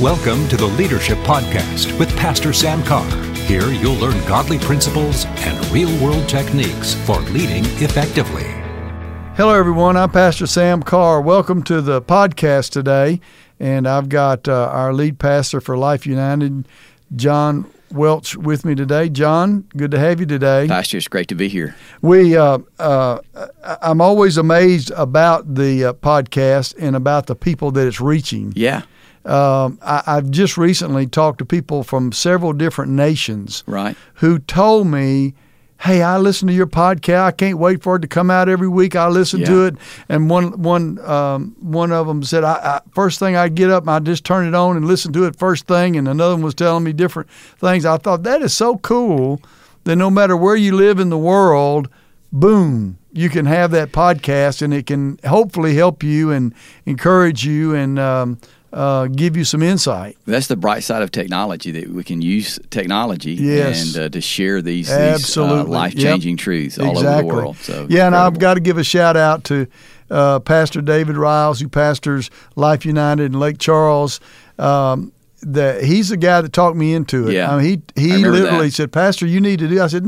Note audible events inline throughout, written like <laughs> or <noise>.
Welcome to the Leadership Podcast with Pastor Sam Carr. Here you'll learn godly principles and real world techniques for leading effectively. Hello, everyone. I'm Pastor Sam Carr. Welcome to the podcast today. And I've got uh, our lead pastor for Life United, John Welch, with me today. John, good to have you today. Pastor, it's great to be here. We, uh, uh, I'm always amazed about the uh, podcast and about the people that it's reaching. Yeah. Um, I, I've just recently talked to people from several different nations Right. who told me, "Hey, I listen to your podcast. I can't wait for it to come out every week. I listen to it." And one one um, one of them said, I, I, first thing I get up, I just turn it on and listen to it first thing." And another one was telling me different things. I thought that is so cool that no matter where you live in the world, boom. You can have that podcast, and it can hopefully help you and encourage you and um, uh, give you some insight. That's the bright side of technology that we can use technology Yes. and uh, to share these, these uh, Absolutely. life changing truths all over the world. So yeah, and I've got to give a shout out to uh, Pastor David Riles, who pastors Life United in Lake Charles. Um, that he's the guy that talked me into it. Yeah. I mean, he he literally that. said, "Pastor, you need to do." I said,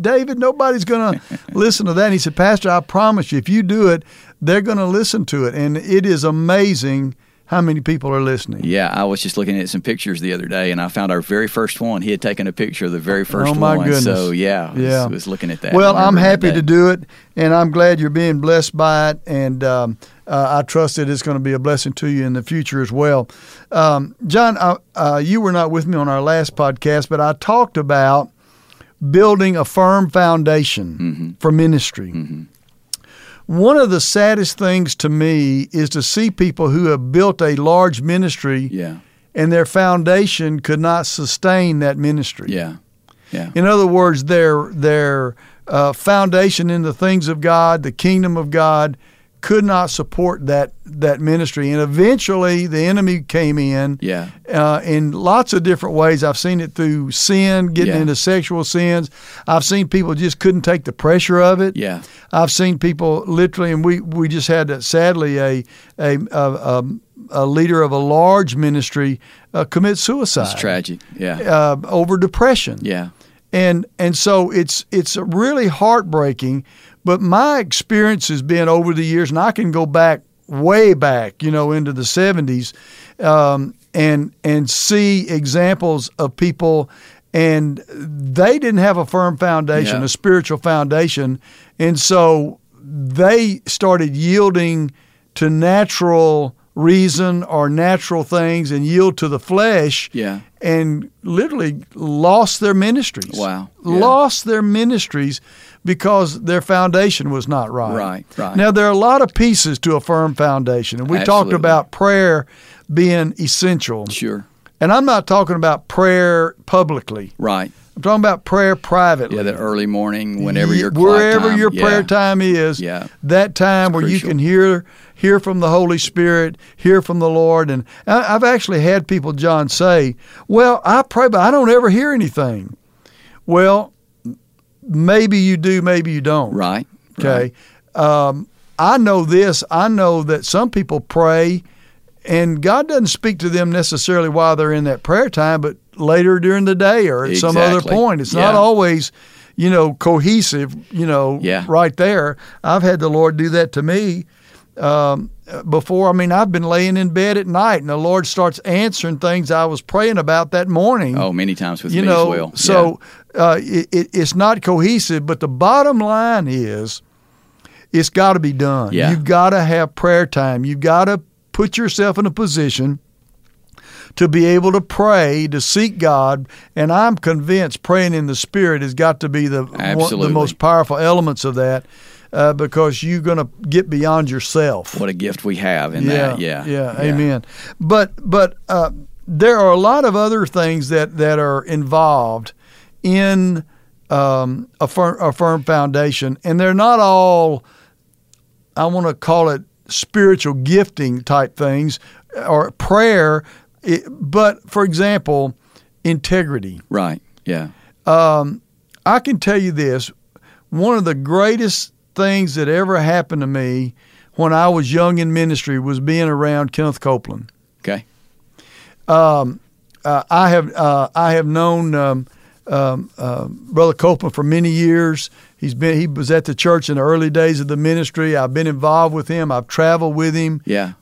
"David, nobody's going <laughs> to listen to that." And he said, "Pastor, I promise you, if you do it, they're going to listen to it." And it is amazing how many people are listening. Yeah, I was just looking at some pictures the other day, and I found our very first one. He had taken a picture of the very first Oh, my one. goodness. So yeah, I was, Yeah. was looking at that. Well, I'm happy to do it, and I'm glad you're being blessed by it, and um, uh, I trust that it's going to be a blessing to you in the future as well. Um, John, uh, uh, you were not with me on our last podcast, but I talked about building a firm foundation Mm-hmm. for ministry. One of the saddest things to me is to see people who have built a large ministry Yeah, and their foundation could not sustain that ministry. yeah, yeah. In other words, their their uh, foundation in the things of God, the kingdom of God, could not support that that ministry, and eventually the enemy came in. Yeah. Uh, in lots of different ways. I've seen it through sin, getting Yeah. into sexual sins. I've seen people just couldn't take the pressure of it. Yeah. I've seen people literally, and we, we just had uh, sadly a a, a, a, a leader of a large ministry uh, commit suicide. It's tragic. Yeah, Uh, over depression yeah, and and so it's it's really heartbreaking. But my experience has been over the years, and I can go back way back, you know, into the '70s, um, and and see examples of people, and they didn't have a firm foundation, Yeah. a spiritual foundation, and so they started yielding to natural reason or natural things and yield to the flesh yeah. and literally lost their ministries. Wow. Yeah. Lost their ministries because their foundation was not right. Right, right. Now, there are a lot of pieces to a firm foundation, and we talked about prayer being essential. Sure. And I'm not talking about prayer publicly, Right. I'm talking about prayer privately. Yeah, the early morning, whenever your wherever time. your Yeah. prayer time is, Yeah. that time where you can hear hear from the Holy Spirit, hear from the Lord, and I've actually had people, John, say, "Well, I pray, but I don't ever hear anything." Well, maybe you do, maybe you don't. Right. Okay. Um, I know this. I know that some people pray, and God doesn't speak to them necessarily while they're in that prayer time, but later during the day or at some other point. It's not always, you know, cohesive. You know, Yeah. right there. I've had the Lord do that to me. Um, before, I mean, I've been laying in bed at night, and the Lord starts answering things I was praying about that morning Oh, many times with you me know, as well. so uh, it, it, it's not cohesive. But the bottom line is, it's got to be done. Yeah. You've got to have prayer time. You've got to put yourself in a position to be able to pray, to seek God, and I'm convinced praying in the Spirit has got to be the one, the most powerful elements of that, uh, because you're going to get beyond yourself what a gift we have in that. Yeah. yeah, amen. But but uh, there are a lot of other things that that are involved in um, a, firm, a firm foundation, and they're not all. I want to call it spiritual gifting type things or prayer, it, but for example, integrity. Right. Yeah. Um, I can tell you this: one of the greatest things that ever happened to me when I was young in ministry was being around Kenneth Copeland. Okay. Um, uh, I have uh, I have known um, um, uh, Brother Copeland for many years. He's been he was at the church in the early days of the ministry. I've been involved with him. I've traveled with him. Yeah.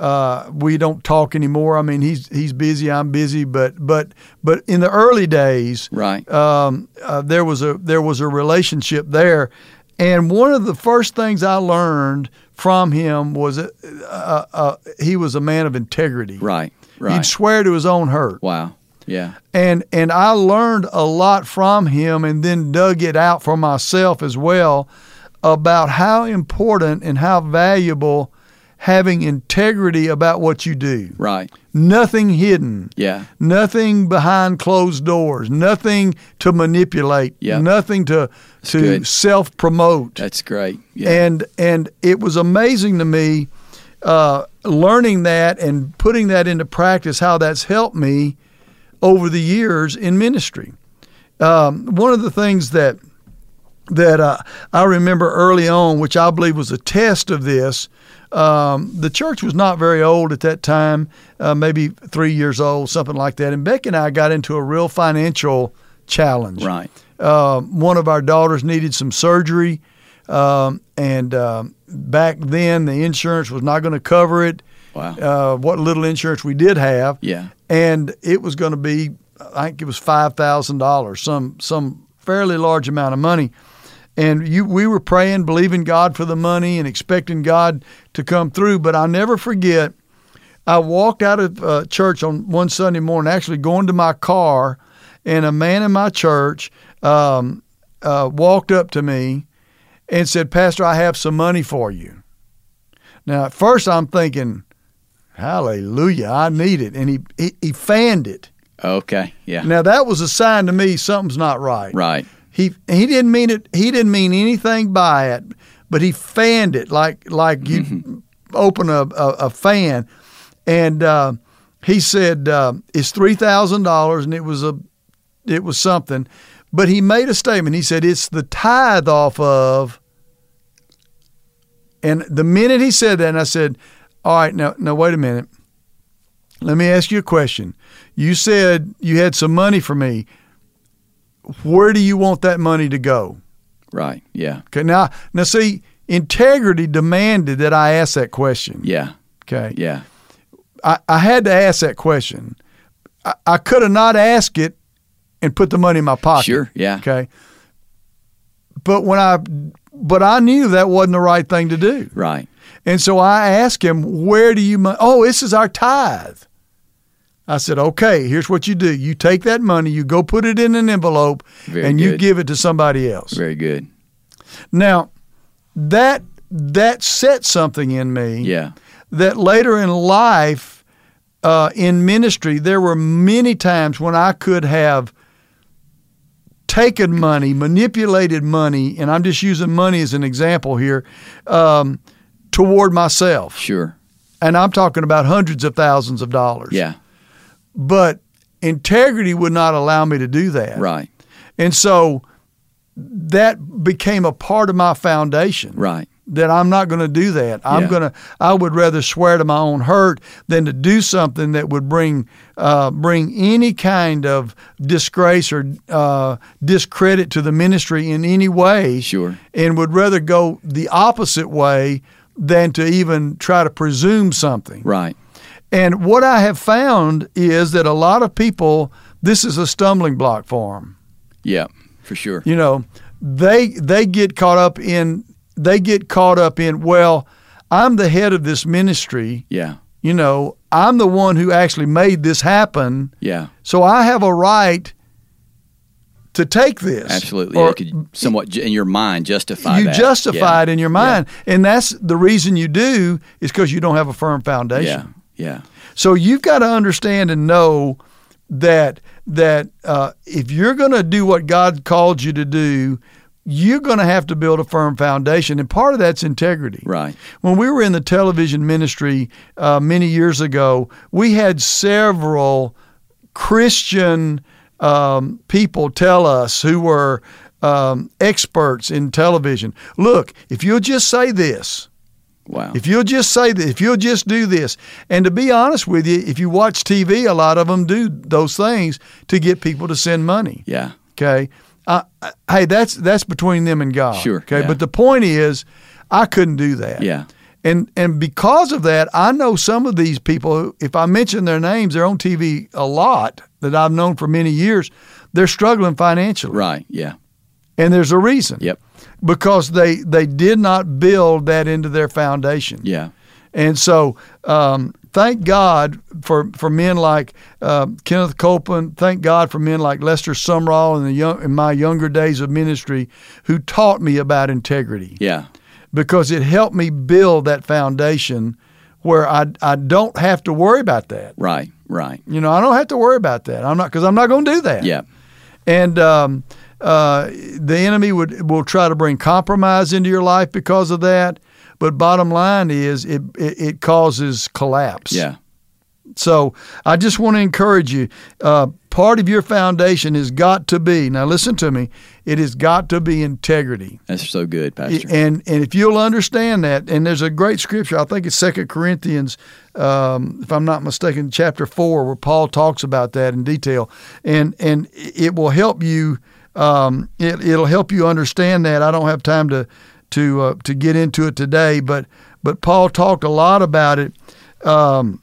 Uh, we don't talk anymore. I mean, he's he's busy. I'm busy. But but but in the early days, Right. um, uh, there was a there was a relationship there, and one of the first things I learned from him was that uh, uh, he was a man of integrity. Right. Right. He'd swear to his own hurt, wow. Yeah. and and I learned a lot from him, and then dug it out for myself as well about how important and how valuable having integrity about what you do. Right. Nothing hidden Yeah. nothing behind closed doors, nothing to manipulate, Yep. nothing to to self promote. That's great. Yeah. And and it was amazing to me uh, learning that and putting that into practice. How that's helped me over the years in ministry. Um, one of the things that that uh, I remember early on, which I believe was a test of this. Um, the church was not very old at that time, uh, maybe three years old, something like that. And Becky and I got into a real financial challenge. right. Um, one of our daughters needed some surgery, um, and um, back then the insurance was not going to cover it. Wow. Uh, what little insurance we did have, Yeah. and it was going to be, I think it was five thousand dollars, some some fairly large amount of money. And you, we were praying, believing God for the money, and expecting God to come through. But I'll never forget. I walked out of uh, church on one Sunday morning, actually going to my car, and a man in my church um, uh, walked up to me and said, "Pastor, I have some money for you." Now, at first, I'm thinking, "Hallelujah, I need it," and he he, he fanned it. Okay. Yeah. Now that was a sign to me something's not right. Right. He he didn't mean it. He didn't mean anything by it, but he fanned it like like you open a, a, a fan, and uh, he said uh, it's three thousand dollars, and it was a it was something, but he made a statement. He said it's the tithe off of, and the minute he said that, and I said, all right, now now wait a minute. Let me ask you a question. You said you had some money for me. Where do you want that money to go? Right. Yeah. Okay, now now see, integrity demanded that I ask that question. Yeah. Okay. Yeah. I, I had to ask that question. I, I could have not asked it and put the money in my pocket. Sure. Yeah. Okay. But when I but I knew that wasn't the right thing to do. Right. And so I asked him, Where do you oh, this is our tithe. I said, Okay, here's what you do. You take that money, you go put it in an envelope, Very and you give it to somebody else. Very good. Now, that that set something in me Yeah. that later in life, uh, in ministry, there were many times when I could have taken money, manipulated money, and I'm just using money as an example here, um, toward myself. Sure. And I'm talking about hundreds of thousands of dollars. Yeah. But integrity would not allow me to do that. Right. And so that became a part of my foundation Right. that I'm not going to do that. I'm Yeah. going to. I would rather swear to my own hurt than to do something that would bring uh, bring any kind of disgrace or uh, discredit to the ministry in any way. Sure. And would rather go the opposite way than to even try to presume something. Right. And what I have found is that a lot of people, this is a stumbling block for them Yeah. For sure. you know they they get caught up in they get caught up in well i'm the head of this ministry Yeah. you know i'm the one who actually made this happen Yeah. so i have a right to take this Absolutely. or you could somewhat in your mind justify you that. justify yeah. it in your mind and that's the reason you do is because you don't have a firm foundation Yeah. Yeah. so you've got to understand and know that that uh, if you're going to do what God called you to do, you're going to have to build a firm foundation, and part of that's integrity. Right. When we were in the television ministry uh, many years ago, we had several Christian um, people tell us who were um, experts in television. Look, if you'll just say this, Wow. If you'll just say that, if you'll just do this, and to be honest with you, if you watch TV, a lot of them do those things to get people to send money. Yeah. Okay. Uh, hey, that's that's between them and God. Sure, Okay. yeah. But the point is, I couldn't do that. Yeah. And and because of that, I know some of these people. who, If I mention their names, they're on TV a lot that I've known for many years. They're struggling financially, Right. Yeah. and there's a reason. Yep. Because they they did not build that into their foundation. Yeah. And so, um, thank God for, for men like um Kenneth Copeland. Thank God for men like Lester Sumrall in the young in my younger days of ministry, who taught me about integrity Yeah. because it helped me build that foundation where I I don't have to worry about that. Right. Right. You know, I don't have to worry about that. I'm not because I'm not going to do that. Yeah. And um, uh, the enemy would will try to bring compromise into your life because of that. But bottom line is, it it, it causes collapse. Yeah. So I just want to encourage you. Uh, part of your foundation has got to be now. Listen to me. It has got to be integrity. That's so good, Pastor. And and if you'll understand that, and there's a great scripture, I think it's Second Corinthians, um, if I'm not mistaken, chapter four, where Paul talks about that in detail, and and it will help you. Um, it it'll help you understand that. I don't have time to to uh, to get into it today, but but Paul talked a lot about it. Um,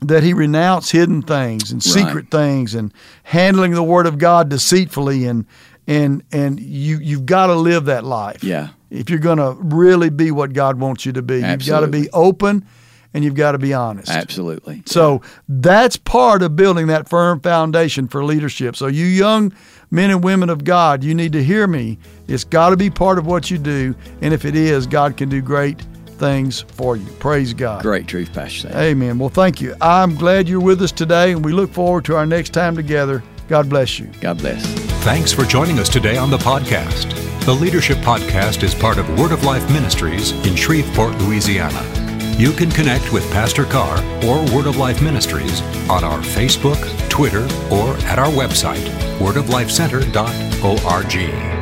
that he renounced hidden things and secret things and handling the word of God deceitfully and and and you you've got to live that life. Yeah. If you're going to really be what God wants you to be, you've got to be open and you've got to be honest. Absolutely. So that's part of building that firm foundation for leadership. So you young men and women of God, you need to hear me. It's got to be part of what you do, and if it is, God can do great things for you. Praise God. Great truth, Pastor Sam. Amen. Well, thank you. I'm glad you're with us today, and we look forward to our next time together. God bless you. God bless. Thanks for joining us today on the podcast. The Leadership Podcast is part of Word of Life Ministries in Shreveport, Louisiana. You can connect with Pastor Carr or Word of Life Ministries on our Facebook, Twitter, or at our website, wordoflifecenter.org.